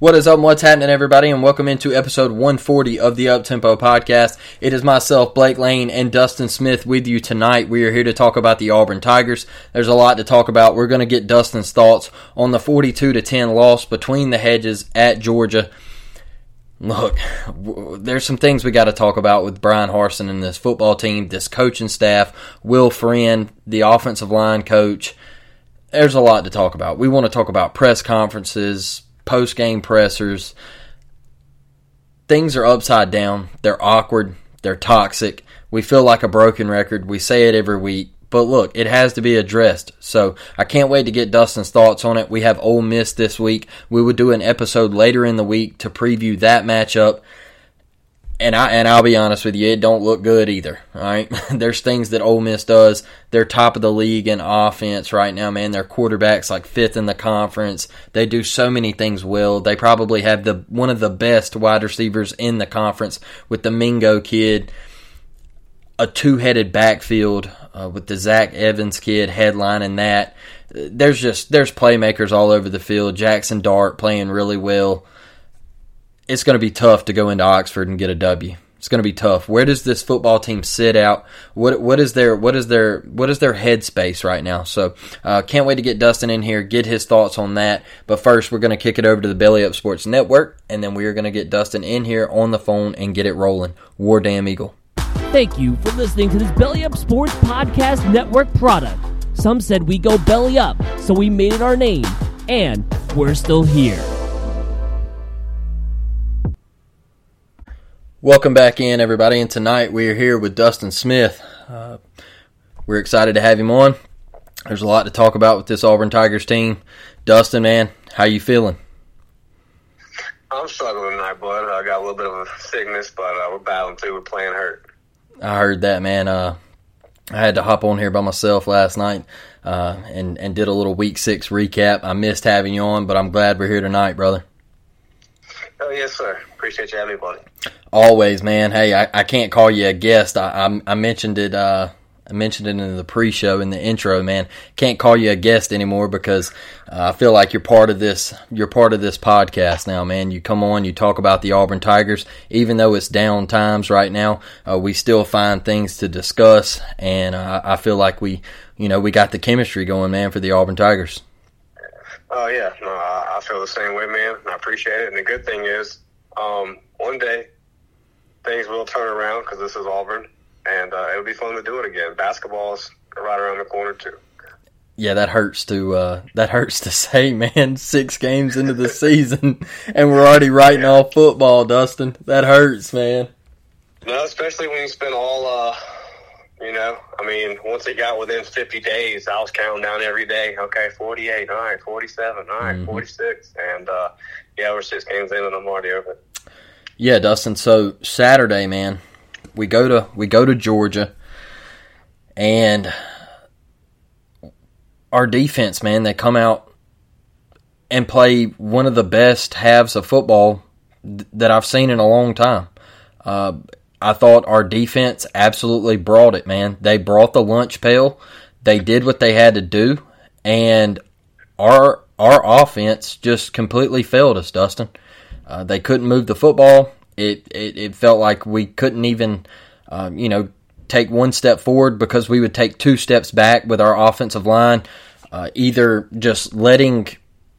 What is up what's happening, everybody, and welcome into episode 140 of the Uptempo podcast. It is myself, Blake Lane, and Dustin Smith with you tonight. We are here to talk about the Auburn Tigers. There's a lot to talk about. We're going to get Dustin's thoughts on the 42 to 10 loss between the hedges at Georgia. Look, there's some things we got to talk about with Brian Harsin and this football team, this coaching staff, Will Friend, the offensive line coach. There's a lot to talk about. We want to talk about press conferences, post game pressers. Things are upside down. They're awkward. They're toxic. We feel like a broken record. We say it every week. But look, it has to be addressed. So I can't wait to get Dustin's thoughts on it. We have Ole Miss this week. We will do an episode later in the week to preview that matchup and I and I'll be honest with you, it don't look good either. All right, there's things that Ole Miss does. They're top of the league in offense right now, man. Their quarterbacks like fifth in the conference. They do so many things well. They probably have the one of the best wide receivers in the conference with the Mingo kid. A two-headed backfield uh, with the Zach Evans kid headlining that. There's just there's playmakers all over the field. Jackson Dart playing really well it's going to be tough to go into Oxford and get a W. It's going to be tough. Where does this football team sit out? What what is their what is their what is their headspace right now? So uh, can't wait to get Dustin in here, get his thoughts on that. But first, we're going to kick it over to the Belly Up Sports Network, and then we are going to get Dustin in here on the phone and get it rolling. War Damn Eagle. Thank you for listening to this Belly Up Sports Podcast Network product. Some said we go belly up, so we made it our name, and we're still here. Welcome back in, everybody. And tonight we are here with Dustin Smith. Uh, we're excited to have him on. There's a lot to talk about with this Auburn Tigers team. Dustin, man, how you feeling? I'm struggling tonight, bud. I got a little bit of a sickness, but uh, we're battling through. We're playing hurt. I heard that, man. Uh, I had to hop on here by myself last night uh, and and did a little Week Six recap. I missed having you on, but I'm glad we're here tonight, brother. Oh yes, sir. Appreciate you having me, buddy. Always, man. Hey, I, I can't call you a guest. I I, I mentioned it. Uh, I mentioned it in the pre-show in the intro, man. Can't call you a guest anymore because uh, I feel like you're part of this. You're part of this podcast now, man. You come on, you talk about the Auburn Tigers, even though it's down times right now. Uh, we still find things to discuss, and uh, I feel like we, you know, we got the chemistry going, man, for the Auburn Tigers. Oh yeah, no, I feel the same way, man. I appreciate it, and the good thing is, um, one day things will turn around because this is Auburn, and uh, it'll be fun to do it again. Basketball's right around the corner too. Yeah, that hurts to uh, that hurts to say, man. Six games into the season, and we're already writing yeah. off football, Dustin. That hurts, man. No, especially when you spend all, uh, you know, I mean, once it got within 50 days, I was counting down every day. Okay, 48, all right, 47, all right, mm-hmm. 46. And, uh, yeah, we're six games in and I'm already over it. Yeah, Dustin. So Saturday, man, we go to we go to Georgia, and our defense, man, they come out and play one of the best halves of football th- that I've seen in a long time. Uh, I thought our defense absolutely brought it, man. They brought the lunch pail. They did what they had to do, and our our offense just completely failed us, Dustin. Uh, they couldn't move the football. It, it it felt like we couldn't even, um, you know, take one step forward because we would take two steps back with our offensive line. Uh, either just letting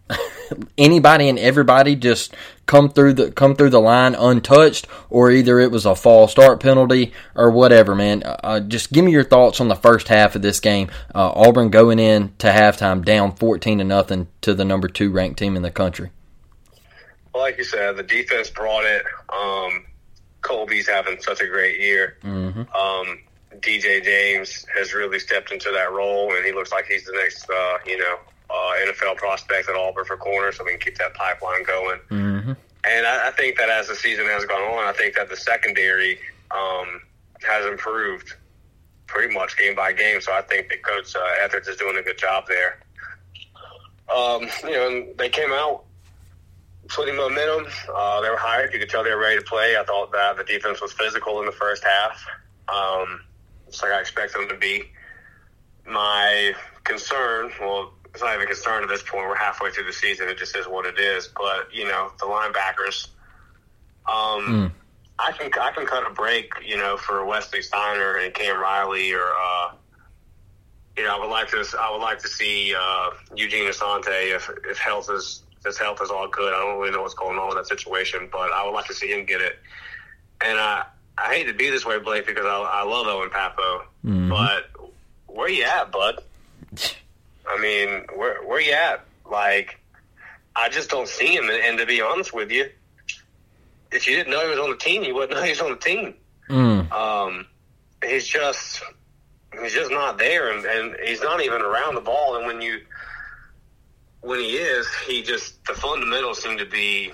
anybody and everybody just come through the come through the line untouched, or either it was a false start penalty or whatever. Man, uh, uh, just give me your thoughts on the first half of this game. Uh, Auburn going in to halftime down fourteen to nothing to the number two ranked team in the country. Well, like you said, the defense brought it. Um, Colby's having such a great year. Mm-hmm. Um, DJ James has really stepped into that role, and he looks like he's the next, uh, you know, uh, NFL prospect at Auburn for corner, so we can keep that pipeline going. Mm-hmm. And I, I think that as the season has gone on, I think that the secondary um, has improved pretty much game by game. So I think that Coach uh, Etheridge is doing a good job there. Um, you know, and they came out putting momentum. Uh, they were hyped. You could tell they were ready to play. I thought that the defense was physical in the first half. Um, it's like I expect them to be. My concern, well, it's not even a concern at this point. We're halfway through the season. It just is what it is. But you know, the linebackers. Um, Mm. I can I can cut a break, you know, for Wesley Steiner and Cam Riley, or uh, you know, I would like to I would like to see uh, Eugene Asante if if health is if his health is all good. I don't really know what's going on with that situation, but I would like to see him get it. And I I hate to be this way, Blake, because I, I love Owen Pappoe, Mhm. but where you at, bud? I mean, where where you at? Like, I just don't see him. And, and to be honest with you, if you didn't know he was on the team, you wouldn't know he was on the team. Mm. Um, he's just he's just not there, and, and he's not even around the ball. And when you when he is, he just the fundamentals seem to be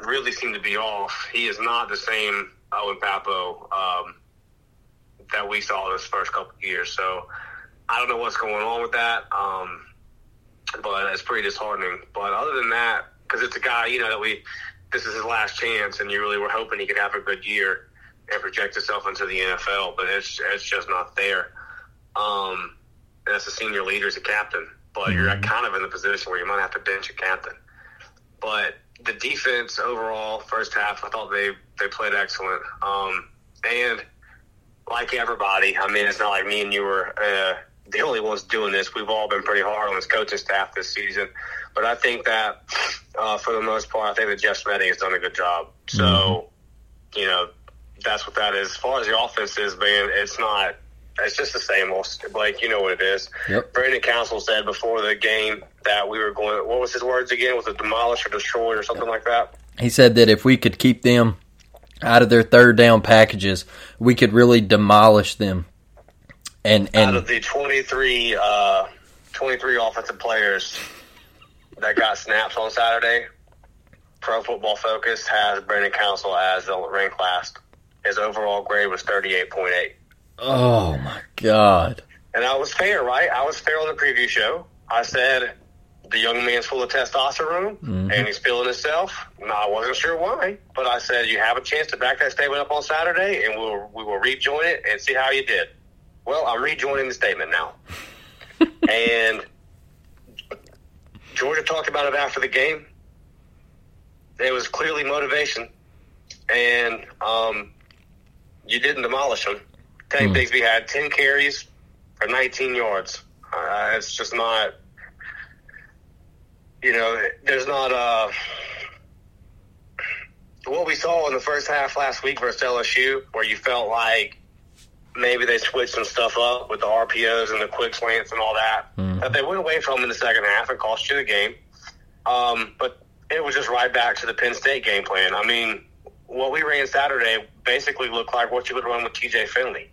really seem to be off. He is not the same Owen Pappoe um, that we saw this first couple of years. So I don't know what's going on with that, um, but it's pretty disheartening. But other than that, because it's a guy you know that we this is his last chance, and you really were hoping he could have a good year and project himself into the NFL, but it's it's just not there. Um, as a senior leader, as a captain, but you're kind of in the position where you might have to bench a captain. But the defense overall, first half, I thought they they played excellent. Um, and like everybody, I mean, it's not like me and you were uh, the only ones doing this. We've all been pretty hard on this coaching staff this season. But I think that uh, for the most part, I think that Jeff Schmedding has done a good job. So, you know, that's what that is. As far as the offense is, man, it's not. It's just the same old. Blake, you know what it is. Yep. Brandon Council said before the game that we were going. What was his words again? Was it demolish or destroy or something like that? He said that if we could keep them out of their third down packages, we could really demolish them. And Out of the 23, uh, 23 offensive players that got snaps on Saturday, Pro Football Focus has Brandon Council as the ranked last. His overall grade was 38.8. oh my god, And I was fair, right? I was fair on the preview show. I said the young man's full of testosterone and he's feeling himself. No, I wasn't sure why, but I said you have a chance to back that statement up on Saturday, and we'll we will rejoin it and see how you did. Well, I'm rejoining the statement now, and Georgia talked about it after the game. It was clearly motivation, and um, you didn't demolish them. Tank Bigsby had 10 carries for 19 yards. Uh, it's just not, you know, there's not uh, what we saw in the first half last week versus LSU, where you felt like maybe they switched some stuff up with the RPOs and the quick slants and all that that they went away from in the second half and cost you the game. Um, but it was just right back to the Penn State game plan. I mean, what we ran Saturday basically looked like what you would run with TJ Finley.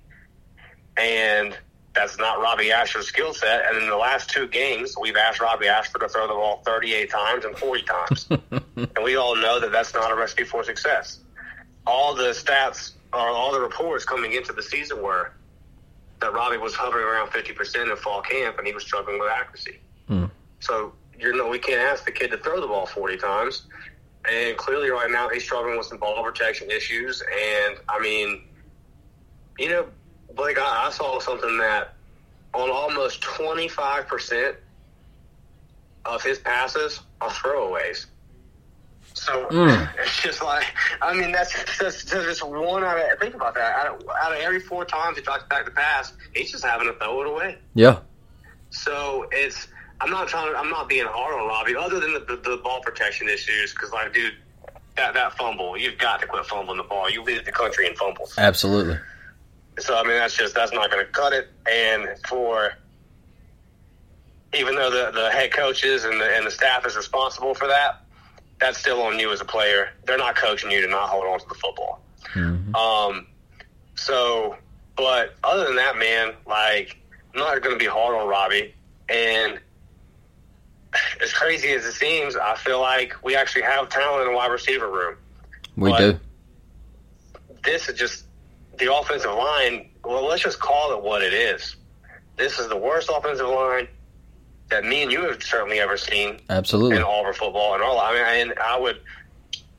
And that's not Robbie Ashford's skill set. And in the last two games, we've asked Robbie Ashford to throw the ball 38 times and 40 times. and we all know that that's not a recipe for success. All the stats or all the reports coming into the season were that Robbie was hovering around 50% in fall camp and he was struggling with accuracy. Hmm. So you know, we can't ask the kid to throw the ball 40 times. And clearly, right now, he's struggling with some ball protection issues. And I mean, you know, Blake, I, I saw something that on almost 25% of his passes are throwaways. So Mm. it's just like, I mean, that's, that's, that's just one out of, think about that. Out of, out of every four times he tries back to pass, he's just having to throw it away. Yeah. So it's, I'm not trying to, I'm not being hard on Robbie, other than the, the, the ball protection issues, because, like, dude, that, that fumble, you've got to quit fumbling the ball. You lead the country in fumbles. Absolutely. So I mean, that's just that's not going to cut it. And for even though the the head coaches and the and the staff is responsible for that, that's still on you as a player. They're not coaching you to not hold on to the football. Um. So, but other than that, man, like I'm not going to be hard on Robbie. And as crazy as it seems, I feel like we actually have talent in the wide receiver room We But- do. this is just the offensive line. Well, let's just call it what it is. This is the worst offensive line that me and you have certainly ever seen Absolutely. in Auburn football. And all, I mean, and I would,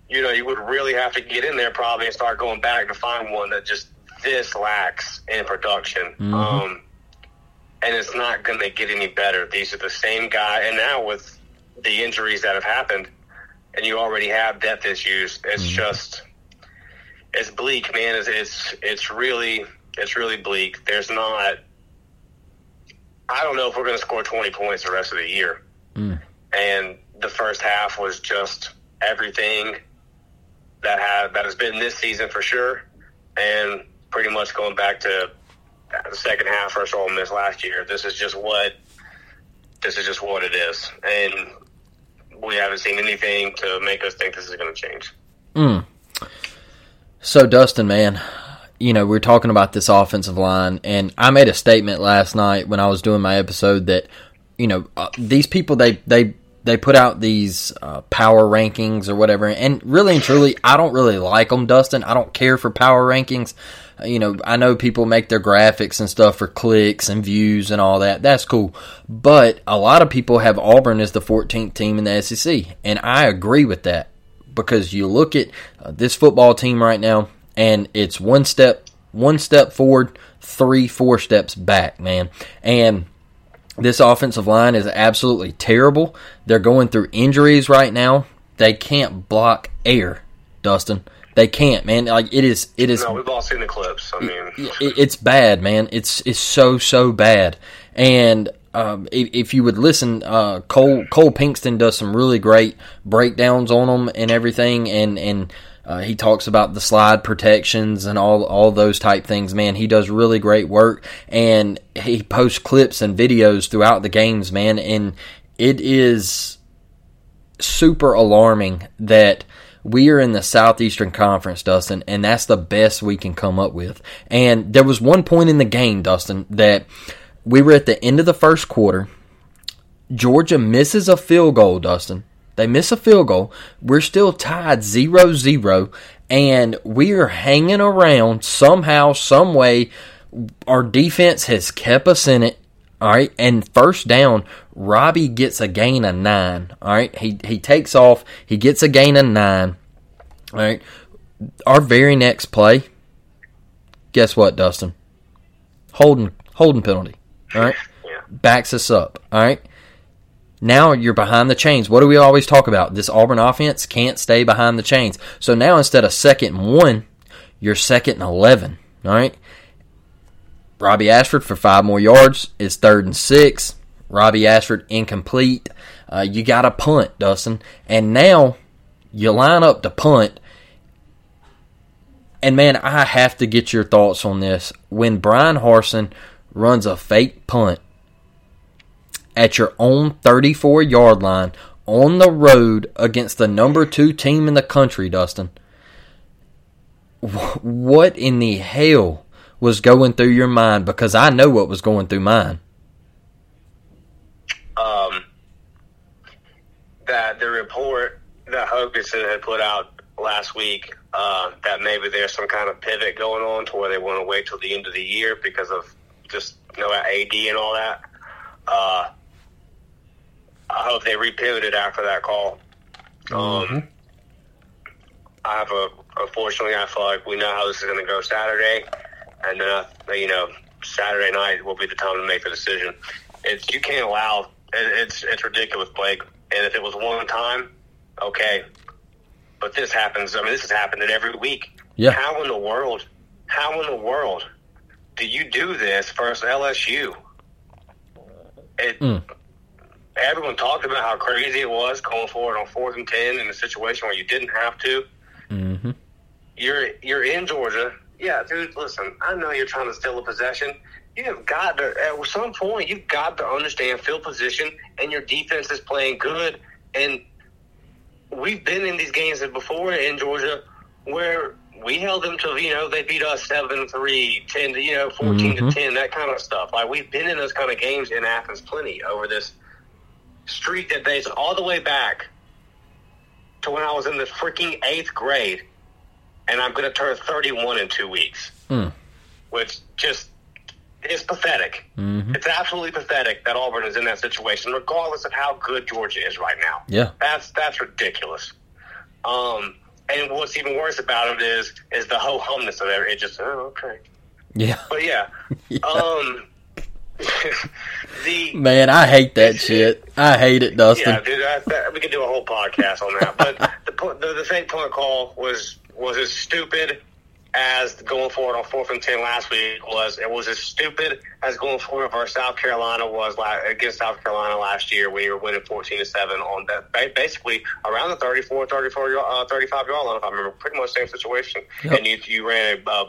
you know, you would really have to get in there probably and start going back to find one that just this lacks in production. Um, and it's not going to get any better. These are the same guy, and now with the injuries that have happened, and you already have depth issues, it's just it's bleak, man. It's, it's it's really it's really bleak. There's not. I don't know if we're going to score 20 points the rest of the year. Mm. And the first half was just everything that had that has been this season for sure, and pretty much going back to the second half versus Ole Miss last year. This is just what this is just what it is, and we haven't seen anything to make us think this is going to change. Mm. So, Dustin, man, you know, we're talking about this offensive line, and I made a statement last night when I was doing my episode that, you know, uh, these people they they they put out these uh, power rankings or whatever, and really and truly, I don't really like them, Dustin. I don't care for power rankings. Uh, You know, I know people make their graphics and stuff for clicks and views and all that. That's cool, but a lot of people have Auburn as the 14th team in the SEC, and I agree with that because you look at uh, this football team right now and it's one step one step forward three four steps back man and this offensive line is absolutely terrible they're going through injuries right now they can't block air dustin they can't man like it is it is No, we've all seen the clips. I mean, it, it's bad, man. It's it's so so bad. And um, if, if you would listen, uh, Cole Cole Pinkston does some really great breakdowns on them and everything, and and uh, he talks about the slide protections and all all those type things. Man, he does really great work, and he posts clips and videos throughout the games, man. And it is super alarming that we are in the Southeastern Conference, Dustin, and that's the best we can come up with. And there was one point in the game, Dustin, that we were at the end of the first quarter. Georgia misses a field goal, Dustin. They miss a field goal. We're still tied 0 0, and we are hanging around somehow, some way. Our defense has kept us in it. All right, and first down, Robbie gets a gain of nine. All right, he he takes off, he gets a gain of nine. All right, our very next play, guess what, Dustin? Holding holding penalty. All right, backs us up. All right. Now you're behind the chains. What do we always talk about? This Auburn offense can't stay behind the chains. So now instead of second and one, you're second and eleven. All right. Robbie Ashford for five more yards is third and six. Robbie Ashford incomplete. Uh, you got a punt, Dustin, and now you line up to punt. And man, I have to get your thoughts on this. When Brian Harsin runs a fake punt at your own 34 yard line on the road against the number two team in the country, Dustin, what in the hell was going through your mind? Because I know what was going through mine. um, that the report that Hoganson had put out last week uh, that maybe there's some kind of pivot going on to where they want to wait till the end of the year because of just you know AD and all that. Uh, I hope they repivoted after that call. Um, I have a unfortunately, I feel like we know how this is going to go Saturday, and then uh, you know Saturday night will be the time to make the decision. It's you can't allow it, it's it's ridiculous, Blake. And if it was one time, okay, but this happens. I mean, this has happened every week. Yeah. How in the world? How in the world do you do this versus LSU? It. Mm. Everyone talked about how crazy it was going forward on fourth and ten in a situation where you didn't have to. Mm-hmm. You're you're in Georgia. Yeah, dude. Listen, I know you're trying to steal a possession. You have got to at some point. You've got to understand field position, and your defense is playing good. And we've been in these games before in Georgia where we held them to you know they beat us seven three, ten to you know 14 Mhm. to ten, that kind of stuff. Like we've been in those kind of games in Athens plenty over this streak that dates all the way back to when I was in the freaking eighth grade, and I'm going to turn 31 in two weeks, Mm. which just is pathetic. Mhm. It's absolutely pathetic that Auburn is in that situation, regardless of how good Georgia is right now. Yeah. That's that's ridiculous. Um, and what's even worse about it is is the ho humness of it. It just oh okay, Yeah. but yeah, um, the Man, I hate that shit. I hate it, Dustin. yeah, dude, that, we could do a whole podcast on that. But the, the the fake punt call was was as stupid as going forward on fourth and ten last week was. It was as stupid as going forward versus South Carolina was against South Carolina last year We were winning fourteen to seven on that basically around the 34, 34 yard- uh, 35 yard line. If I remember, pretty much the same situation. Yep. And you you ran a, uh,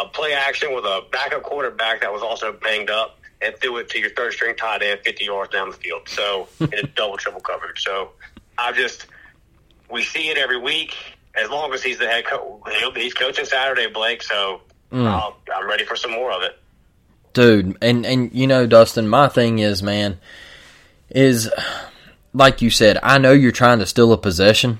a play action with a backup quarterback that was also banged up. And threw it to your third string tight end 50 yards down the field. So, in a double, triple coverage. So, I just, we see it every week. As long as he's the head coach, he's coaching Saturday, Blake. So, mm. I'll, I'm ready for some more of it. dude and and you know dustin my thing is man is like you said i know you're trying to steal a possession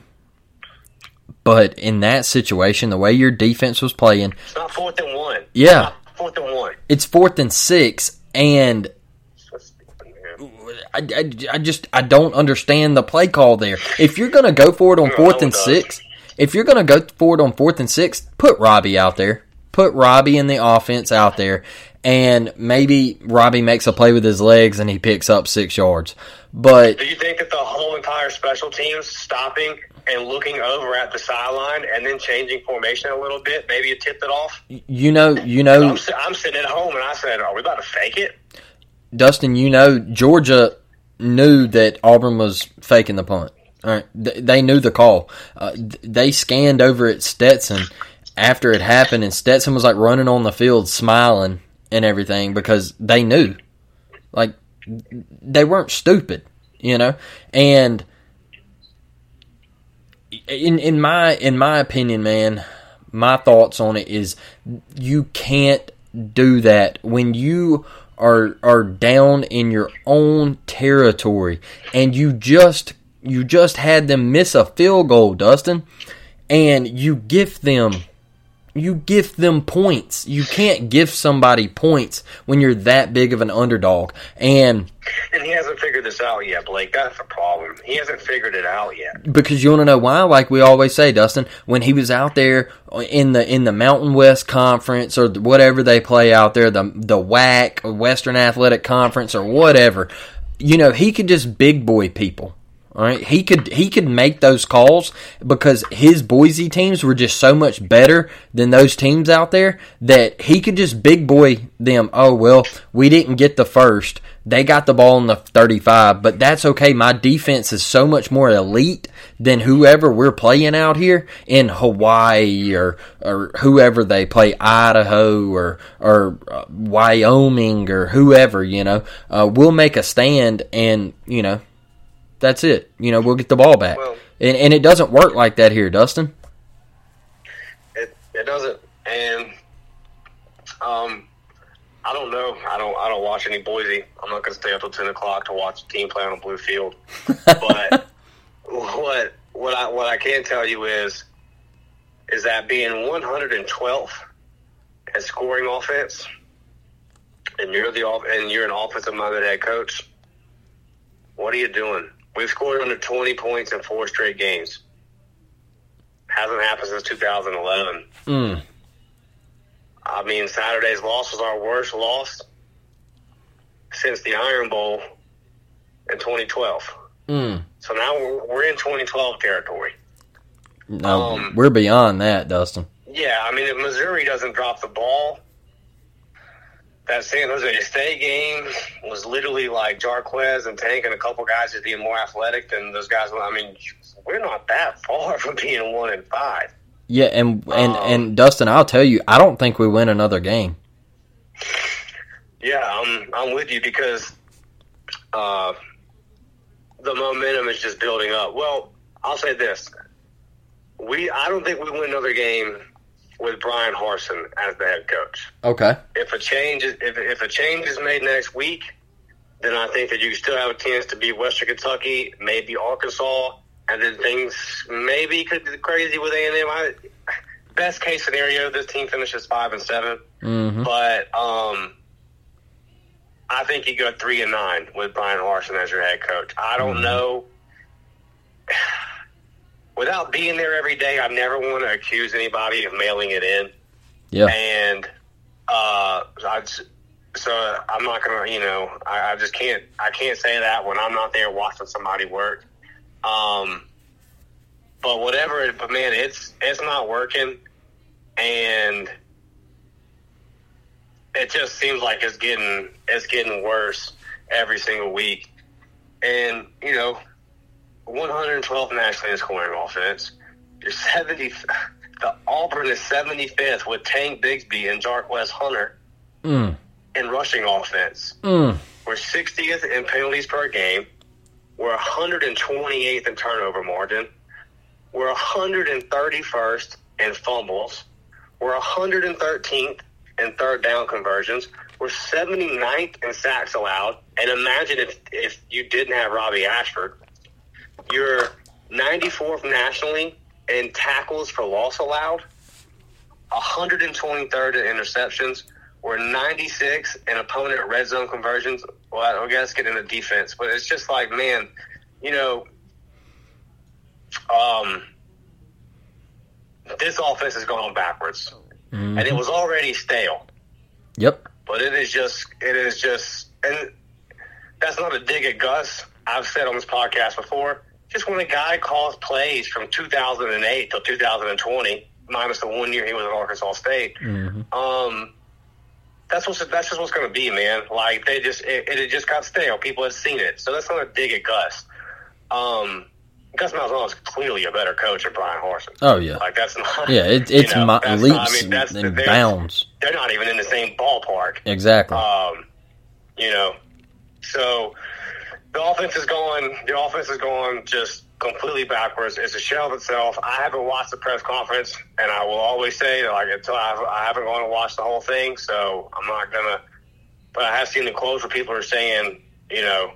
but in that situation the way your defense was playing It's not fourth and one. Yeah. Fourth and one. it's fourth and six and So stupid, man. I, I, I just I don't understand the play call there. If you're gonna go for it on fourth and six, if you're gonna go for it on fourth and six, put Robbie out there. Put Robbie in the offense out there, and maybe Robbie makes a play with his legs and he picks up six yards. But Do you think that the whole entire special teams stopping and looking over at the sideline and then changing formation a little bit, maybe it tipped it off? you know, you know, I'm, I'm sitting at home and I said, "Are we about to fake it?" Dustin, you know, Georgia knew that Auburn was faking the punt. All right, they knew the call. Uh, they scanned over at Stetson after it happened, and Stetson was like running on the field, smiling and everything because they knew, like, they weren't stupid, you know. And in in my in my opinion, man, my thoughts on it is you can't do that when you are are down in your own territory and you just you just had them miss a field goal, Dustin, and you gift them you gift them points. You can't gift somebody points when you're that big of an underdog. And And he hasn't figured this out yet, Blake. That's the problem. He hasn't figured it out yet. because you want to know why like we always say dustin when he was out there in the in the mountain west conference or whatever they play out there the the WAC western athletic conference or whatever you know he could just big boy people right he could he could make those calls because his boise teams were just so much better than those teams out there that he could just big boy them oh well we didn't get the first they got the ball in the 35, but that's okay. My defense is so much more elite than whoever we're playing out here in Hawaii or or whoever they play, Idaho or or uh, Wyoming or whoever. You know, uh, we'll make a stand, and you know, that's it. You know, we'll get the ball back, Well- and and it doesn't work like that here, Dustin. It it doesn't. And um, I don't know. I don't. I don't watch any Boise. I'm not going to stay up till ten o'clock to watch the team play on a blue field. But what what I what I can tell you is is that being 112th at scoring offense, and you're the and you're an offensive minded head coach. What are you doing? We've scored under 20 points in four straight games. Hasn't happened since 2011. Mm. I mean, Saturday's loss was our worst loss since the Iron Bowl in 2012. Mm. So now we're, we're in 2012 territory. No, Um, we're beyond that, Dustin. Yeah, I mean, if Missouri doesn't drop the ball, that San Jose State game was literally like Jarquez and Tank and a couple guys just being more athletic than those guys. I mean, we're not that far from being one and five. Yeah, and and Um, and Dustin, I'll tell you, I don't think we win another game. Yeah, I'm I'm with you because uh, the momentum is just building up. Well, I'll say this: we I don't think we win another game with Brian Harsin as the head coach. Okay. If a change is if, if a change is made next week, then I think that you still have a chance to beat Western Kentucky, maybe Arkansas, and then things maybe could be crazy with A and M. I Best case scenario, this team finishes five and 7 Mm-hmm. but um, I think you go three and nine with Brian Larson as your head coach. I don't know. Without being there every day, I never want to accuse anybody of mailing it in, Yeah. and uh, I so I'm not gonna, you know, I, I just can't, I can't say that when I'm not there watching somebody work. Um, but whatever, but man, it's it's not working, and it just seems like it's getting it's getting worse every single week. And you know, 112th nationally in scoring offense. You're 70. The Auburn is 75th with Tank Bigsby and Jarquez Hunter Mm. in rushing offense. Mm. We're 60th in penalties per game. We're 128th in turnover margin. We're 131st in fumbles. We're 113th in third down conversions. We're 79th in sacks allowed. And imagine if, if you didn't have Robbie Ashford. You're 94th nationally in tackles for loss allowed. 123rd in interceptions. We're 96 in opponent red zone conversions. Well, I guess get into defense, but it's just like, man, you know, um, this offense is going backwards, and it was already stale. Yep. But it is just, it is just, and that's not a dig at Gus. I've said on this podcast before. Just when a guy calls plays from 2008 till 2020, minus the one year he was at Arkansas State, um, that's what's that's just what's going to be, man. Like they just it, it just got stale. People had seen it, so that's not a dig at Gus. Um, Gus Malzahn is clearly a better coach than Brian Harsin. Oh yeah. Like that's not. Yeah. It, you it's know, my, leaps not- I mean, that's and they're- bounds. They're not even in the same ballpark. Exactly. Um, you know, so the offense is going. The offense is going just completely backwards. It's a shell of itself. I haven't watched the press conference, and I will always say that like until I've, I haven't gone and watched the whole thing, so I'm not gonna. But I have seen the quotes where people are saying, you know,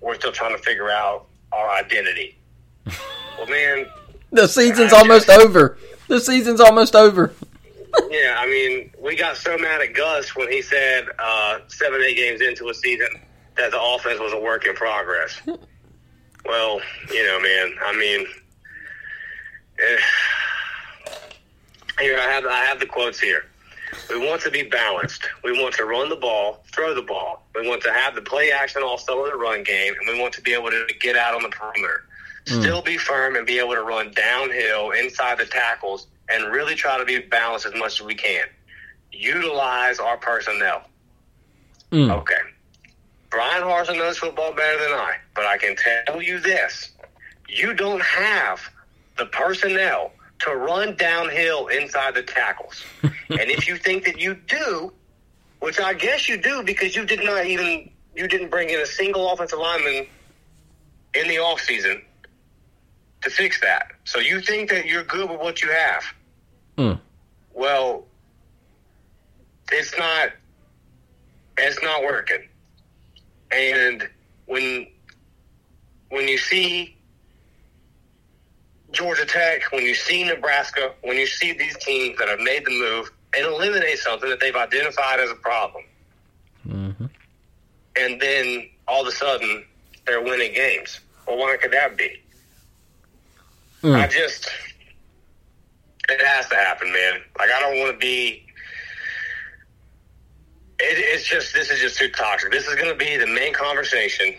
we're still trying to figure out our identity. well, man, the season's almost over. The season's almost over. Yeah, I mean, we got so mad at Gus when he said uh, seven, eight games into a season that the offense was a work in progress. well, you know, man, I mean, eh, here I have I have the quotes here. We want to be balanced. We want to run the ball, throw the ball. We want to have the play action also in the run game, and we want to be able to get out on the perimeter. Still be firm and be able to run downhill inside the tackles and really try to be balanced as much as we can. Utilize our personnel. Mm. Okay. Brian Harsin knows football better than I, but I can tell you this. You don't have the personnel to run downhill inside the tackles. and if you think that you do, which I guess you do because you did not even you didn't bring in a single offensive lineman in the offseason to fix that. So you think that you're good with what you have. Mm. Well, it's not it's not working. And when when you see Georgia Tech, when you see Nebraska, when you see these teams that have made the move and eliminate something that they've identified as a problem, hmm and then all of a sudden they're winning games. Well, why could that be? Mm. I just, it has to happen, man. Like, I don't want to be. It, it's just, this is just too toxic. This is going to be the main conversation.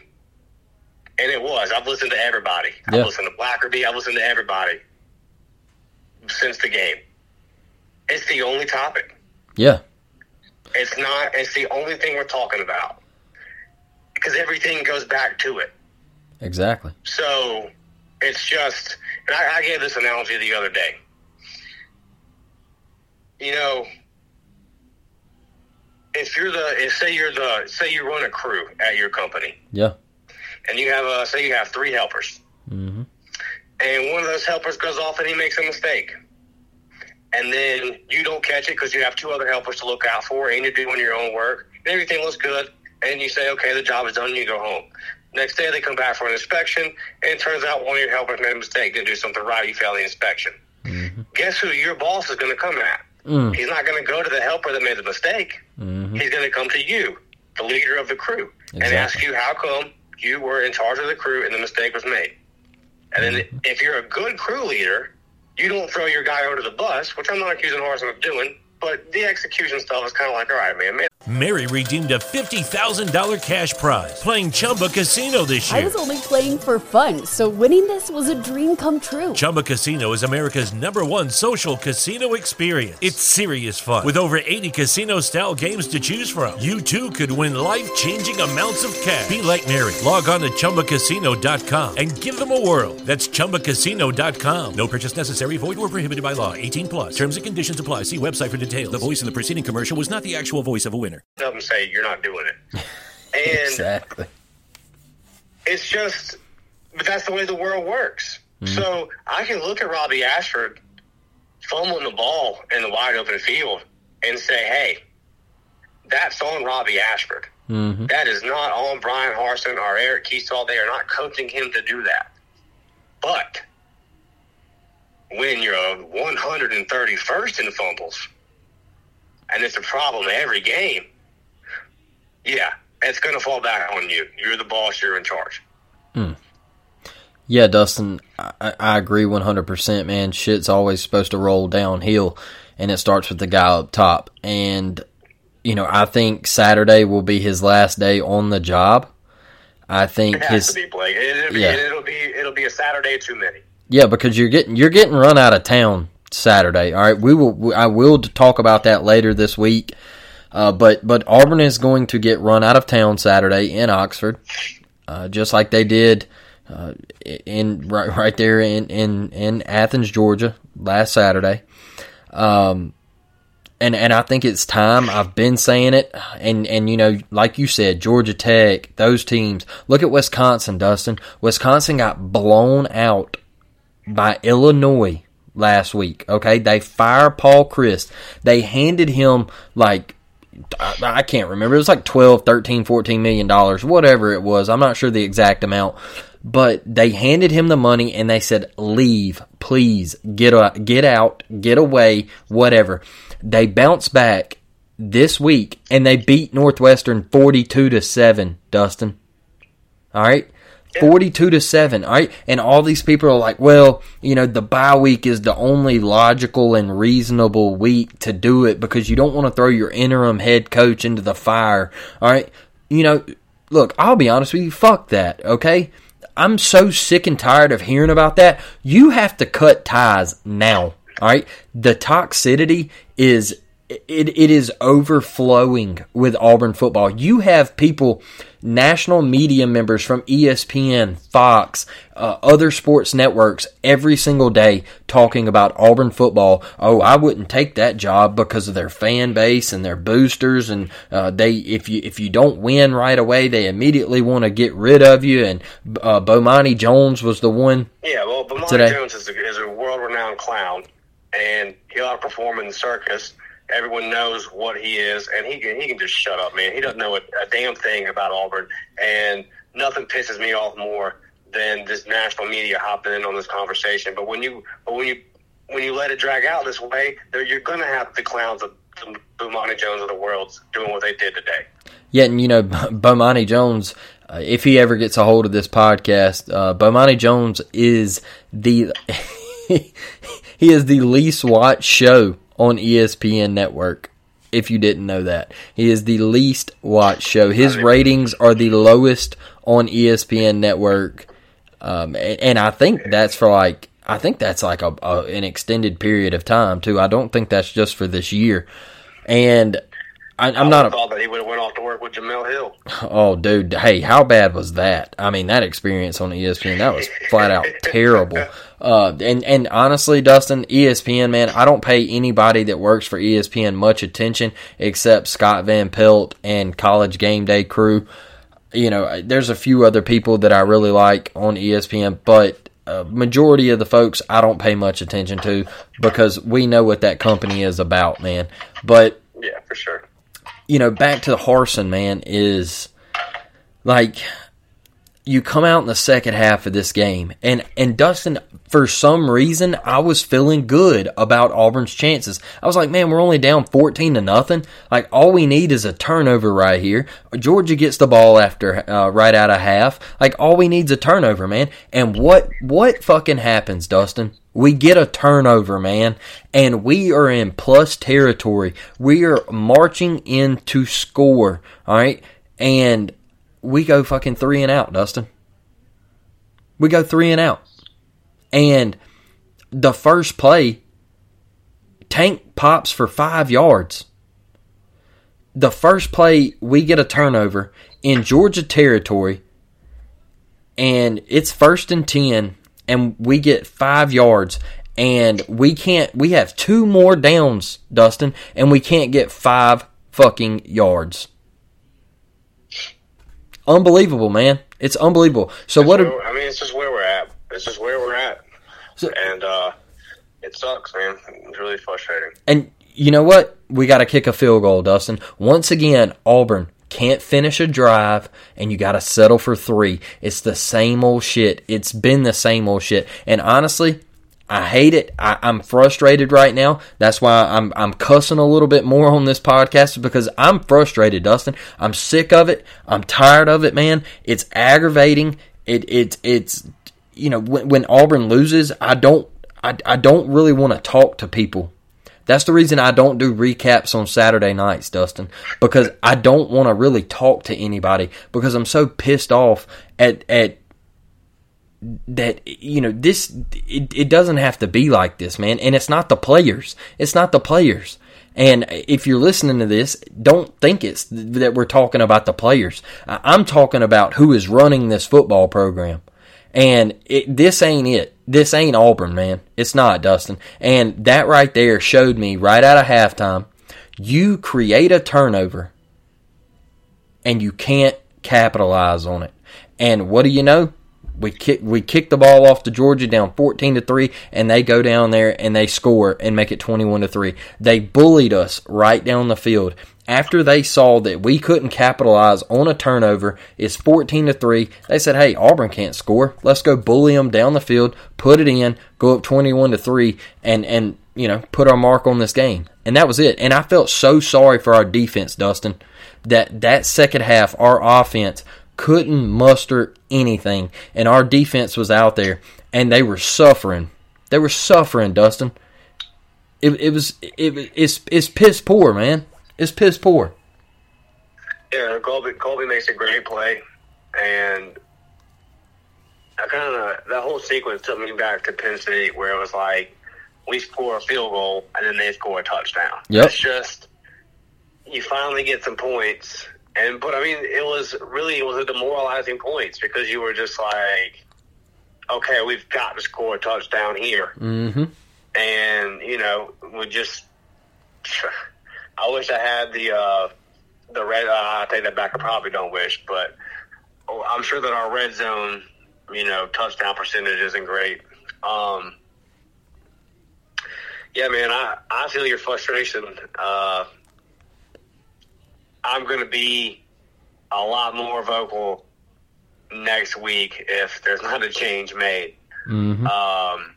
And it was. I've listened to everybody. Yeah. I've listened to Blackerby. I've listened to everybody since the game. It's the only topic. Yeah. It's not. It's the only thing we're talking about because everything goes back to it. Exactly. So it's just, and I, I gave this analogy the other day. You know, if you're the, if say you're the, say you run a crew at your company, Yeah. and you have a, say you have three helpers, hmm and one of those helpers goes off and he makes a mistake. And then you don't catch it because you have two other helpers to look out for, and you're doing your own work, and everything looks good, and you say, okay, the job is done, and you go home. Next day, they come back for an inspection, and it turns out one of your helpers made a mistake, didn't do something right, you failed the inspection. Guess who your boss is going to come at? Mm. He's not going to go to the helper that made the mistake. hmm He's going to come to you, the leader of the crew, and ask you how come you were in charge of the crew and the mistake was made. And then Mm-hmm. if you're a good crew leader, you don't throw your guy under the bus, which I'm not accusing Harrison of doing, but the execution stuff is kind of like, all right, man, man. Mary redeemed a $50,000 cash prize playing Chumba Casino this year. I was only playing for fun, so winning this was a dream come true. Chumba Casino is America's number one social casino experience. It's serious fun. With over 80 casino style games to choose from, you too could win life changing amounts of cash. Be like Mary. Log on to chumbacasino.com and give them a whirl. That's chumbacasino.com. No purchase necessary, void or prohibited by law. 18 plus. Terms and conditions apply. See website for details. The voice in the preceding commercial was not the actual voice of a winner. Of them say you're not doing it. And Exactly. it's just, but that's the way the world works. So I can look at Robbie Ashford fumbling the ball in the wide open field and say, hey, that's on Robbie Ashford. hmm That is not on Brian Harsin or Eric Kiesau. They are not coaching him to do that. But when you're 131st in fumbles, and it's a problem every game, yeah, it's going to fall back on you. You're the boss. You're in charge. Hmm. Yeah, Dustin, I, I agree 100%, man. Shit's always supposed to roll downhill, and it starts with the guy up top. And, you know, I think Saturday will be his last day on the job. I think It his be Blake. It'll be, Yeah. it'll be it'll be a Saturday too many. Yeah, because you're getting you're getting run out of town Saturday. All right, we will. I will talk about that later this week. Uh, but but Auburn is going to get run out of town Saturday in Oxford, uh, just like they did uh, in right, right there in, in in Athens, Georgia last Saturday. Um, and and I think it's time. I've been saying it, and and you know, like you said, Georgia Tech, those teams. Look at Wisconsin, Dustin. Wisconsin got blown out by Illinois last week. Okay, they fire Paul Chryst. They handed him like I can't remember. It was like 12, 13, 14 million dollars, whatever it was. I'm not sure the exact amount. But they handed him the money and they said, "Leave, please. Get out, get out, get away, whatever." They bounced back this week and they beat Northwestern 42 to 7, Dustin. All right? 42 to 7, all right? And all these people are like, well, you know, the bye week is the only logical and reasonable week to do it because you don't want to throw your interim head coach into the fire, all right? You know, look, I'll be honest with you, fuck that, okay? I'm so sick and tired of hearing about that. You have to cut ties now, all right? The toxicity is it, it is overflowing with Auburn football. You have people, national media members from ESPN, Fox, uh, other sports networks every single day talking about Auburn football. Oh, I wouldn't take that job because of their fan base and their boosters, and uh, they if you if you don't win right away, they immediately want to get rid of you. And uh, Bomani Jones was the one. Yeah, well, Bomani Today. Jones is a, is a world-renowned clown, and he'll outperform in the circus. Everyone knows what he is, and he can he can just shut up, man. He doesn't know a, a damn thing about Auburn, and nothing pisses me off more than this national media hopping in on this conversation. But when you but when you when you let it drag out this way, you're going to have the clowns of the Bomani Jones of the world doing what they did today. Yeah, and you know, Bomani Jones, uh, if he ever gets a hold of this podcast, uh, Bomani Jones is the he is the least watched show on ESPN network. If you didn't know that, he is the least watched show. His ratings are the lowest on ESPN network, um, and, and I think that's for like I think that's like a, a, an extended period of time too. I don't think that's just for this year. And I, am not. A, thought that he would have went off to work with Jemele Hill. Oh, dude! Hey, how bad was that? I mean, that experience on ESPN that was flat out terrible. Uh, and and honestly, Dustin, ESPN man, I don't pay anybody that works for ESPN much attention except Scott Van Pelt and College Game Day crew. You know, there's a few other people that I really like on ESPN, but uh, majority of the folks I don't pay much attention to because we know what that company is about, man. But yeah, for sure. You know, back to the Harsin, man, is like you come out in the second half of this game, and and Dustin, for some reason, I was feeling good about Auburn's chances. I was like, man, we're only down fourteen to nothing. Like all we need is a turnover right here. Georgia gets the ball after uh, right out of half. Like all we need is a turnover, man. And what what fucking happens, Dustin? We get a turnover, man, and we are in plus territory. We are marching in to score, all right? And we go fucking three and out, Dustin. We go three and out. And the first play, Tank pops for five yards. The first play, we get a turnover in Georgia territory, and it's first and 10, and we get five yards. And we can't, we have two more downs, Dustin, and we can't get five fucking yards. Unbelievable, man. It's unbelievable. So it's what? Where, I mean, it's just where we're at. It's just where we're at, so, and uh, it sucks, man. It's really frustrating. And you know what? We got to kick a field goal, Dustin. Once again, Auburn can't finish a drive and you got to settle for three. It's the same old shit. It's been the same old shit. And honestly, I hate it. I, am frustrated right now. That's why I'm I'm cussing a little bit more on this podcast because I'm frustrated, Dustin. I'm sick of it. I'm tired of it, man. It's aggravating. It it it's you know when, when Auburn loses, I don't I, I don't really want to talk to people. That's the reason I don't do recaps on Saturday nights, Dustin, because I don't want to really talk to anybody because I'm so pissed off at at that you know this it, it doesn't have to be like this man. And it's not the players. It's not the players. And if you're listening to this don't think it's that we're talking about the players. I'm talking about who is running this football program and it, this ain't it. This ain't auburn man. It's not dustin. And that right there showed me right out of halftime you create a turnover and you can't capitalize on it. And what do you know? We kick we kick the ball off to Georgia down 14 to 3 and they go down there and they score and make it 21 to 3. They bullied us right down the field. After they saw that we couldn't capitalize on a turnover, it's 14 to 3. They said, "Hey, Auburn can't score. Let's go bully them down the field, put it in, go up 21 to 3 and and you know, put our mark on this game." And that was it. And I felt so sorry for our defense, Dustin, that that second half our offense couldn't muster anything, and our defense was out there, and they were suffering. They were suffering, Dustin. It, it was it, it's it's piss poor, man. It's piss poor. Yeah, Colby Colby makes a great play, and I kind of that whole sequence took me back to Penn State, where it was like we score a field goal and then they score a touchdown. Yep. It's just you finally get some points and but I mean, it was really it was a demoralizing points because you were just like, okay, we've got to score a touchdown here, mm-hmm. and you know, we just. I wish I had the uh, the red. Uh, I take that back. I probably don't wish, but I'm sure that our red zone, you know, touchdown percentage isn't great. Um, yeah, man, I I feel your frustration. Uh, I'm going to be a lot more vocal next week if there's not a change made. Mm-hmm. Um,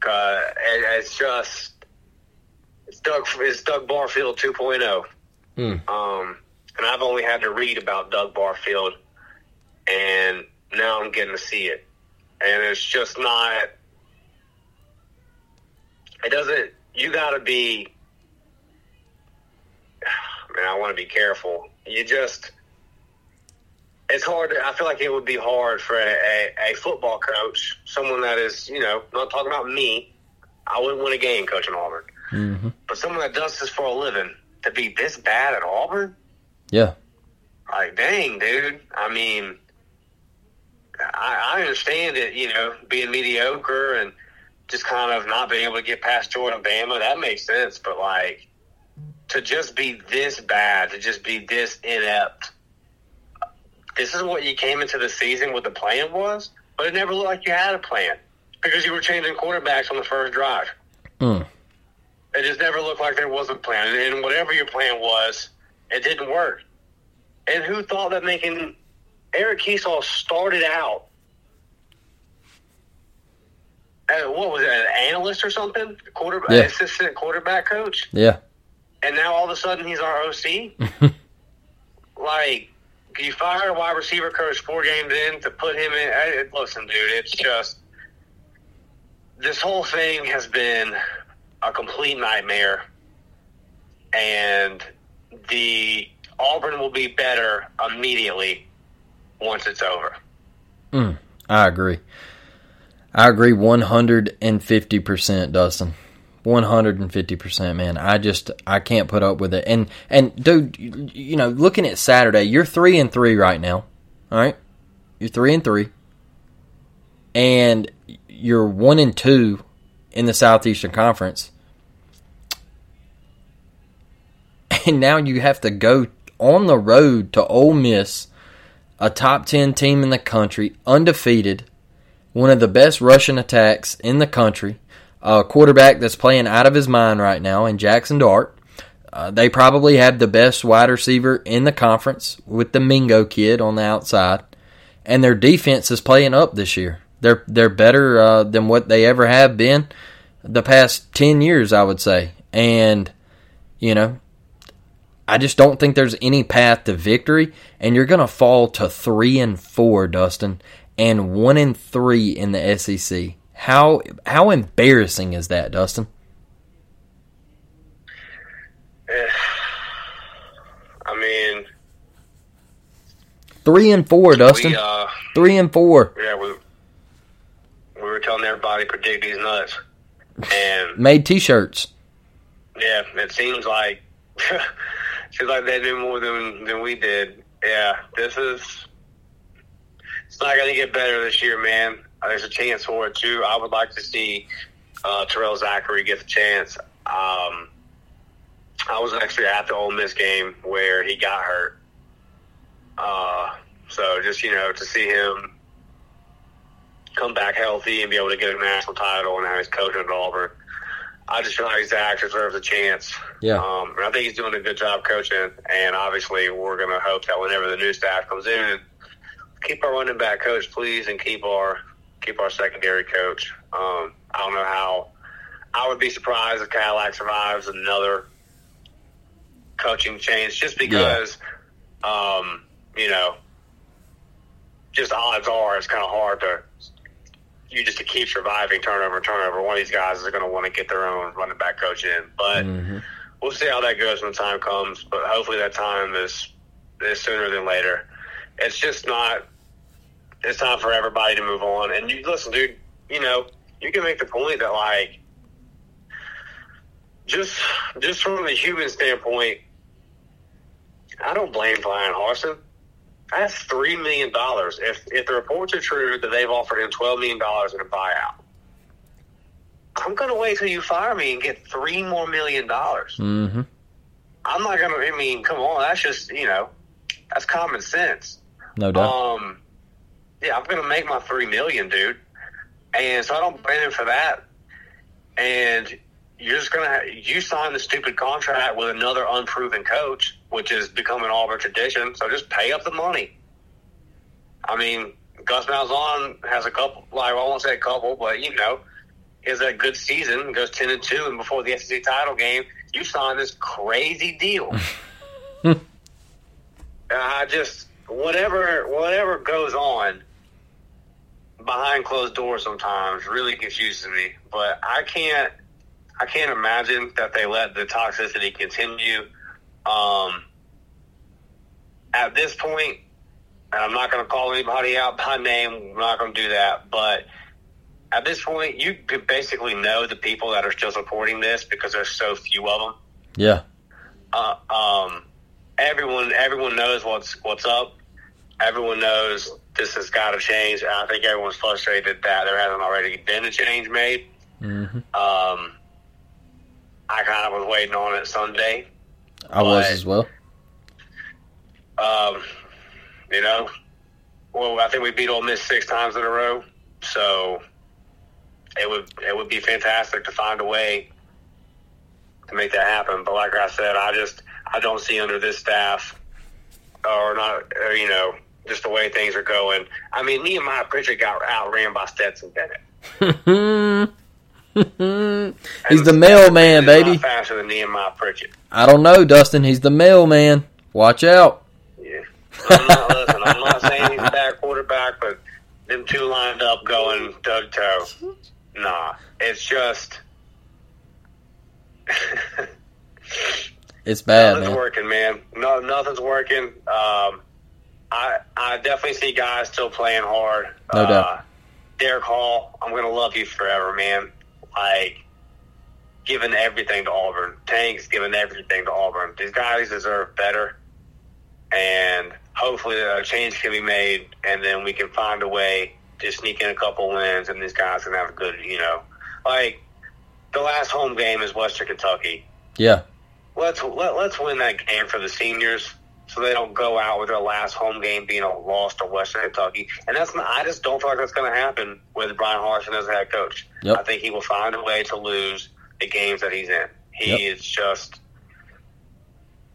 cause it, it's just it's Doug it's Doug Barfield 2.0. Mm. Um, and I've only had to read about Doug Barfield and now I'm getting to see it, and it's just not. It doesn't. You got to be. Man, I want to be careful. You just. It's hard. To, I feel like it would be hard for a, a, a football coach, someone that is, you know, not talking about me. I wouldn't win a game coaching Auburn, Mm-hmm. but someone that does this for a living to be this bad at Auburn, Yeah. like, dang, dude. I mean, I, I understand it, you know, being mediocre and just kind of not being able to get past Jordan Bama. That makes sense. But, like, to just be this bad, to just be this inept, this is what you came into the season with the plan was, but it never looked like you had a plan because you were changing quarterbacks on the first drive. Mm. It just never looked like there was a plan. And- whatever your plan was, it didn't work. And who thought that making Eric Kiesau started out uh, what was it, an analyst or something? Quarterback, Yeah. assistant quarterback coach? Yeah. And now all of a sudden he's our OC? like, you fire a wide receiver coach four games in to put him in. I, listen, dude, it's just this whole thing has been a complete nightmare, and the Auburn will be better immediately once it's over. Mm, I agree. I agree 150%, Dustin. 150%, man. I just I can't put up with it. And and dude, you, know, looking at Saturday, you're 3 and 3 right now. All right? You're 3 and 3. And you're 1 and 2 in the Southeastern Conference. And now you have to go on the road to Ole Miss a top 10 team in the country, undefeated, one of the best rushing attacks in the country, a quarterback that's playing out of his mind right now in Jackson Dart. Uh, they probably have the best wide receiver in the conference with the Mingo kid on the outside, and their defense is playing up this year. They're they're better uh, than what they ever have been the past ten years, I would say. And you know, I just don't think there's any path to victory, and you're going to fall to three and four, Dustin, and one and three in the SEC. How how embarrassing is that, Dustin? I mean, Three and four, Dustin. we uh, Three and four. yeah, we we were telling everybody predict these nuts, and Made T-shirts. yeah, it seems like seems like they knew more than than we did. Yeah, this is it's not going to get better this year, man. Uh, There's a chance for it too. I would like to see uh, Terrell Zachary get the chance. Um, I was actually at the Ole Miss game where he got hurt. Uh, so just you know to see him come back healthy and be able to get a national title and now he's coaching at Auburn. I just feel like Zach deserves a chance. Yeah. Um, and I think he's doing a good job coaching. And obviously, we're going to hope that whenever the new staff comes in, keep our running back coach, please, and keep our keep our secondary coach. Um, I don't know how. I would be surprised if Cadillac survives another coaching change, just because, um, you know, just odds are it's kind of hard to you just to keep surviving turnover and turnover. One of these guys is going to want to get their own running back coach in, but mm-hmm. we'll see how that goes when the time comes. But hopefully that time is is sooner than later. It's just not. It's time for everybody to move on. And you listen, dude. You know, you can make the point that like, just just from a human standpoint, I don't blame Bryan Harsin. That's three million dollars. If if the reports are true that they've offered him twelve million dollars in a buyout, I'm gonna wait till you fire me and get three more million dollars. Mm-hmm. I'm not gonna. I mean, come on. That's just you know, that's common sense. No doubt. Um, yeah, I'm gonna make my three million, dude, and so I don't blame him for that. And you're just gonna you sign the stupid contract with another unproven coach, which has become an Auburn tradition. So just pay up the money. I mean, Gus Malzahn has a couple. Like I won't say a couple, but you know, has a good season. Goes ten and two, and before the SEC title game, you sign this crazy deal. I just whatever whatever goes on behind closed doors sometimes really confuses me. But I can't I can't imagine that they let the toxicity continue. Um, at this point, and I'm not going to call anybody out by name. I'm not going to do that. But at this point, you could basically know the people that are still supporting this because there's so few of them. Yeah. Uh, um, everyone, everyone knows what's what's up. Everyone knows this has got to change. I think everyone's frustrated that there hasn't already been a change made. Mm-hmm. Um, I kind of was waiting on it Sunday. I was as well. Um, you know, well, I think we beat Ole Miss six times in a row, so it would it would be fantastic to find a way to make that happen. But like I said, I just I don't see under this staff or not, or, you know, just the way things are going. I mean, Nehemiah Pritchard got outran by Stetson Bennett. He's the mailman, He's a lot baby. faster than Nehemiah Pritchard. I don't know, Dustin. He's the mailman. Watch out. Yeah. I'm not listen. I'm not saying he's a bad quarterback, but them two lined up going toe to toe. Nah, it's just It's bad, nothing's man. working, man. No, nothing's working. Um, I I definitely see guys still playing hard. No uh, doubt. Derick Hall, I'm gonna love you forever, man. Like giving everything to Auburn. Tank's giving everything to Auburn. These guys deserve better, and hopefully a change can be made, and then we can find a way to sneak in a couple wins, and these guys can have a good, you know, like the last home game is Western Kentucky Yeah. let's let, let's win that game for the seniors so they don't go out with their last home game being a loss to Western Kentucky. And that's not, I just don't feel like that's going to happen with Bryan Harsin as a head coach. Yep. I think he will find a way to lose the games that he's in. He Yep. is just.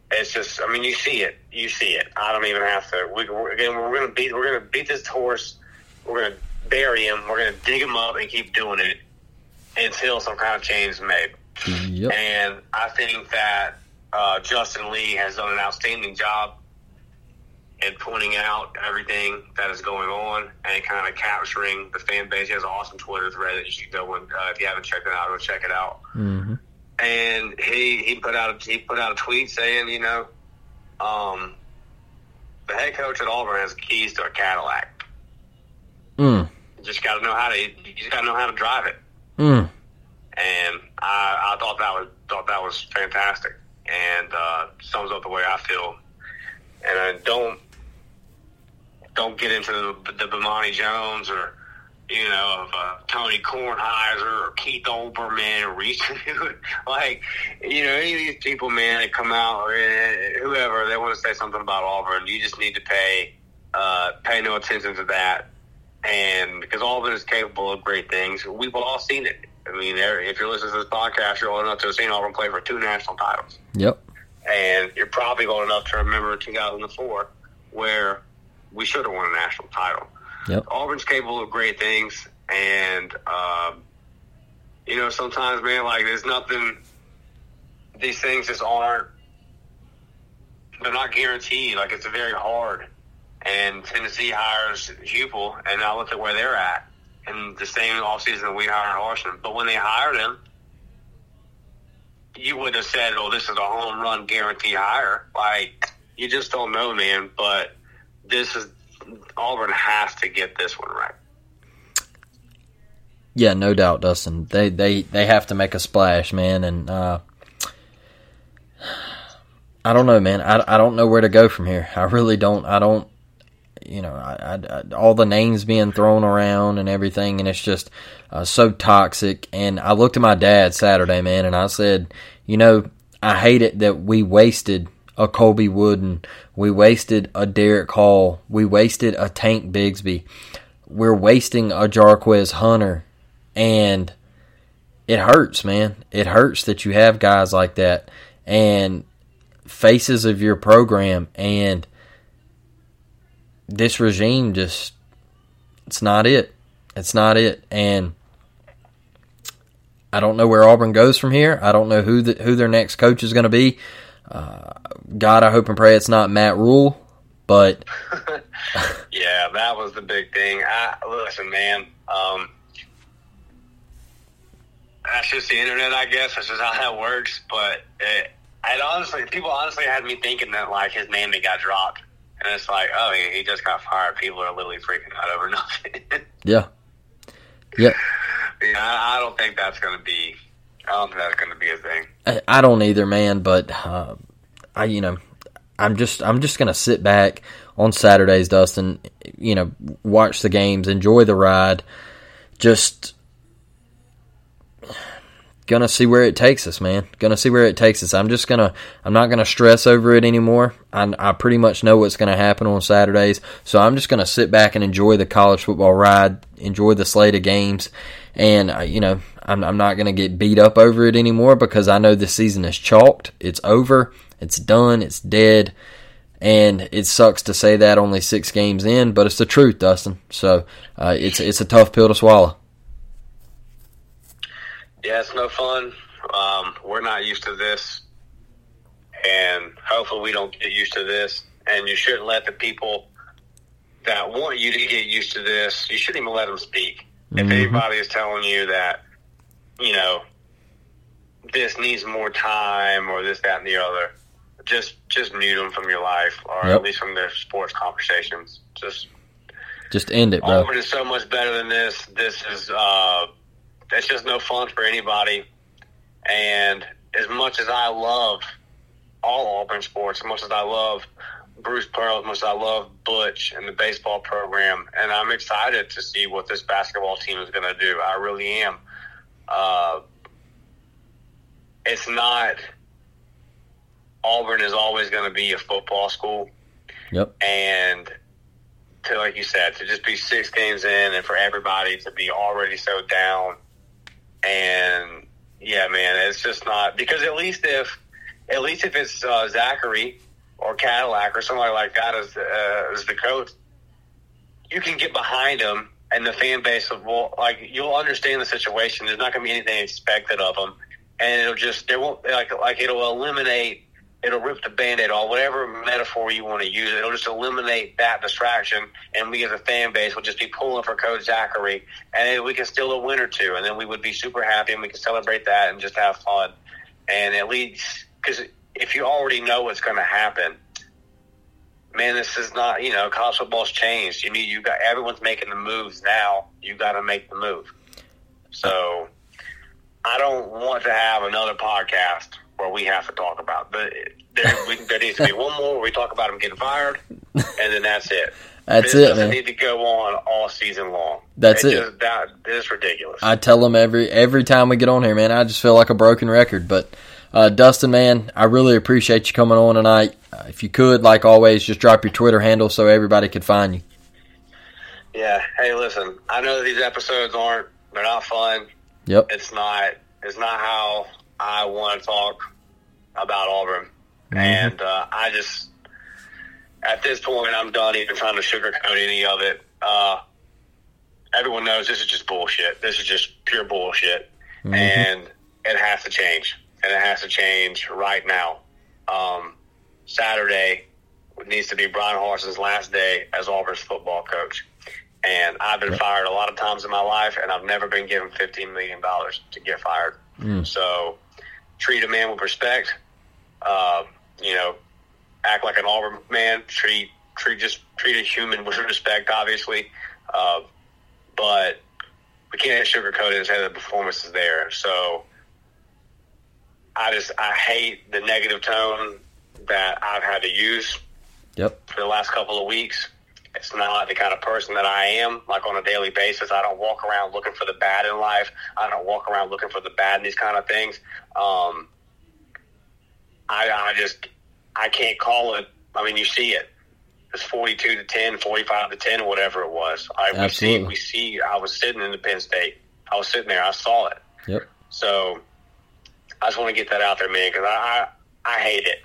It's just, I mean, you see it. You see it. I don't even have to. We, we're, again, we're going to beat. We're going to beat this horse. We're going to bury him. We're going to dig him up and keep doing it until some kind of change is made. Mm, yep. And I think that uh, Justin Lee has done an outstanding job in pointing out everything that is going on and kind of capturing the fan base. He has an awesome Twitter thread that you should go and uh, if you haven't checked it out, go check it out. hmm And he, he put out a, he put out a tweet saying, you know, um, the head coach at Auburn has keys to a Cadillac. Mm. You just got to know how to you just got to know how to drive it. Mm. and I, I thought that was thought that was fantastic, and uh, sums up the way I feel. And I don't don't get into the, the Bomani Jones or you know of uh, Tony Kornheiser or Keith Olbermann or Reese, like you know any of these people, man, that come out or uh, whoever they want to say something about Auburn, you just need to pay uh, pay no attention to that and because Auburn is capable of great things, we've all seen it. I mean, if you're listening to this podcast, you're old enough to have seen Auburn play for two national titles, Yep. and you're probably old enough to remember 2004, where we should have won a national title. Yep. Auburn's capable of great things, and um, you know, sometimes, man, like there's nothing. These things just aren't. They're not guaranteed. Like it's very hard. And Tennessee hires Heupel, and I look at where they're at, and the same offseason we hired Harsin. But when they hired him, you would have said, "Oh, this is a home run guarantee hire." Like you just don't know, man. But this is Auburn has to get this one right. Yeah, no doubt, Dustin. They they they have to make a splash, man, and uh, I don't know, man. I, I don't know where to go from here. I really don't. I don't. You know, I, I, all the names being thrown around and everything, and it's just uh, so toxic. And I looked at my dad Saturday, man, and I said, you know, I hate it that we wasted a Colby Wooden, we wasted a Derick Hall, we wasted a Tank Bigsby, we're wasting a Jarquez Hunter, and it hurts, man. It hurts that you have guys like that and faces of your program, and this regime just it's not it. It's not it, and I don't know where Auburn goes from here. I don't know who the, who their next coach is going to be. Uh, God, I hope and pray it's not Matt Rhule, But yeah, that was the big thing. I listen, man. Um, that's just the internet, I guess. That's just how that works. But it, I honestly, people honestly had me thinking that like his name had got dropped, and it's like, oh, he, he just got fired. People are literally freaking out over nothing. yeah, yeah. Yeah, I, I don't think that's going to be. I don't think that's going to be a thing. I, I don't either, man. But uh, I, you know, I'm just I'm just gonna sit back on Saturdays, Dustin. You know, watch the games, enjoy the ride. Just gonna see where it takes us, man. Gonna see where it takes us. I'm just gonna I'm not gonna stress over it anymore. I, I pretty much know what's gonna happen on Saturdays, so I'm just gonna sit back and enjoy the college football ride, enjoy the slate of games, and uh, you know I'm I'm not gonna get beat up over it anymore because I know the season is chalked. It's over. It's done. It's dead. And it sucks to say that only six games in, but it's the truth, Dustin. So uh, it's it's a tough pill to swallow. Yeah, it's no fun. Um, we're not used to this, and hopefully we don't get used to this. And you shouldn't let the people that want you to get used to this. You shouldn't even let them speak. Mm-hmm. If anybody is telling you that, you know, this needs more time or this, that, and the other, just just mute them from your life or yep. at least from their sports conversations. Just just end it, bro. Auburn is so much better than this. This is uh, that's just no fun for anybody. And as much as I love all Auburn sports, as much as I love Bruce Pearl, as much as I love Butch and the baseball program, and I'm excited to see what this basketball team is going to do. I really am. Uh, it's not. Auburn is always going to be a football school. Yep. And to like you said, to just be six games in, and for everybody to be already so down and yeah, man, it's just not because at least if at least if it's uh, Zachary or Cadillac or somebody like that as uh, as the coach, you can get behind them and the fan base will like you'll understand the situation. There's not going to be anything expected of them, and it'll just there won't like like it'll eliminate it'll rip the band-aid off, whatever metaphor you want to use. It'll just eliminate that distraction, and we as a fan base will just be pulling for Coach Zachary, and we can steal a win or two, and then we would be super happy, and we can celebrate that and just have fun. And at least, because if you already know what's going to happen, man, this is not, you know, college football's changed. You need, you got, everyone's making the moves now. You got to make the move. So I don't want to have another podcast where we have to talk about. But there, we, there needs to be one more where we talk about him getting fired, and then that's it. That's this it, doesn't man. need to go on all season long. That's it. Just, that is ridiculous. I tell them every every time we get on here, man. I just feel like a broken record. But uh, Dustin, man, I really appreciate you coming on tonight. Uh, if you could, like always, just drop your Twitter handle so everybody could find you. Yeah. Hey, listen. I know these episodes aren't. They're not fun. Yep. It's not. It's not how I want to talk about Auburn, mm-hmm. and uh, I just at this point I'm done even trying to sugarcoat any of it. Uh, everyone knows this is just bullshit. This is just pure bullshit, mm-hmm. and it has to change, and it has to change right now. Um, Saturday needs to be Bryan Harsin's last day as Auburn's football coach. And I've been fired a lot of times in my life, and I've never been given $15 million to get fired. Mm. So treat a man with respect. Uh, you know, act like an Auburn man. Treat treat just treat a human with respect, obviously. Uh, but we can't sugarcoat it and say the performance is there. So I just I hate the negative tone that I've had to use. Yep. For the last couple of weeks. It's not the kind of person that I am, like on a daily basis. I don't walk around looking for the bad in life. I don't walk around looking for the bad in these kind of things. Um, I, I just, I can't call it. I mean, you see it. It's 42 to 10, 45 to 10, or whatever it was. I, we see, we see, I was sitting in the Penn State. I was sitting there. I saw it. Yep. So I just want to get that out there, man, because I, I, I hate it.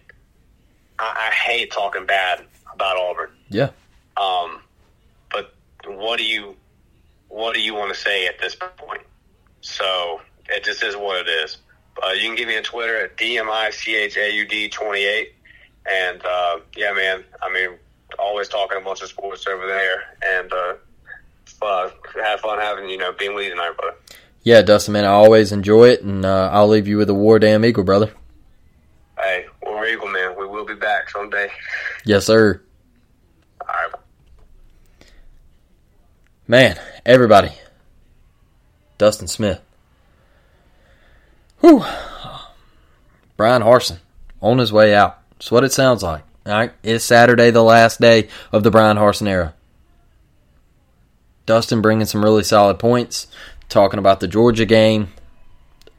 I, I hate talking bad about Auburn. Yeah. Um, but what do you what do you want to say at this point? So it just is what it is. Uh, you can give me a Twitter at dmichaud twenty eight, and uh, yeah, man. I mean, always talking a bunch of sports over there, and uh, uh, have fun having you know being with you tonight, brother. Yeah, Dustin, man, I always enjoy it, and uh, I'll leave you with a War Damn Eagle, brother. Hey, War Eagle, man, we will be back someday. Yes, sir. All right. Man, everybody. Dustin Smith. Whew. Bryan Harsin on his way out. That's what it sounds like. All right, it's Saturday, the last day of the Bryan Harsin era. Dustin bringing some really solid points, talking about the Georgia game,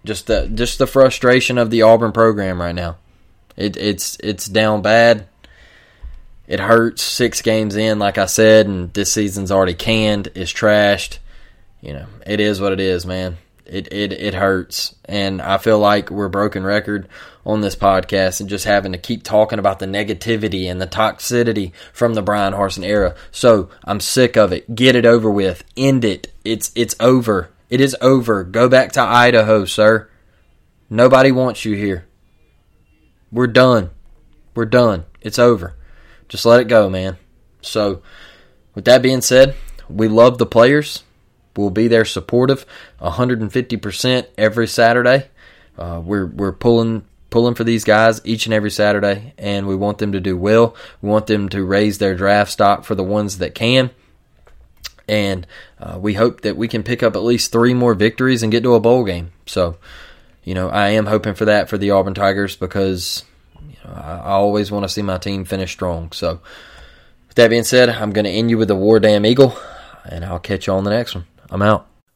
just the just the frustration of the Auburn program right now. It, it's it's down bad. It hurts. Six games in, like I said, and this season's already canned. It's trashed. You know, it is what it is, man. It it it hurts, and I feel like we're broken record on this podcast and just having to keep talking about the negativity and the toxicity from the Bryan Harsin era. So I'm sick of it. Get it over with. End it. It's it's over. It is over. Go back to Idaho, sir. Nobody wants you here. We're done. We're done. It's over. Just let it go, man. So, with that being said, we love the players. We'll be there supportive, 150% every Saturday. Uh, we're we're pulling pulling for these guys each and every Saturday, and we want them to do well. We want them to raise their draft stock for the ones that can. And uh, we hope that we can pick up at least three more victories and get to a bowl game. So, you know, I am hoping for that for the Auburn Tigers because I, always want to see my team finish strong. So, with that being said, I'm going to end you with the War Damn Eagle, and I'll catch you on the next one. I'm out.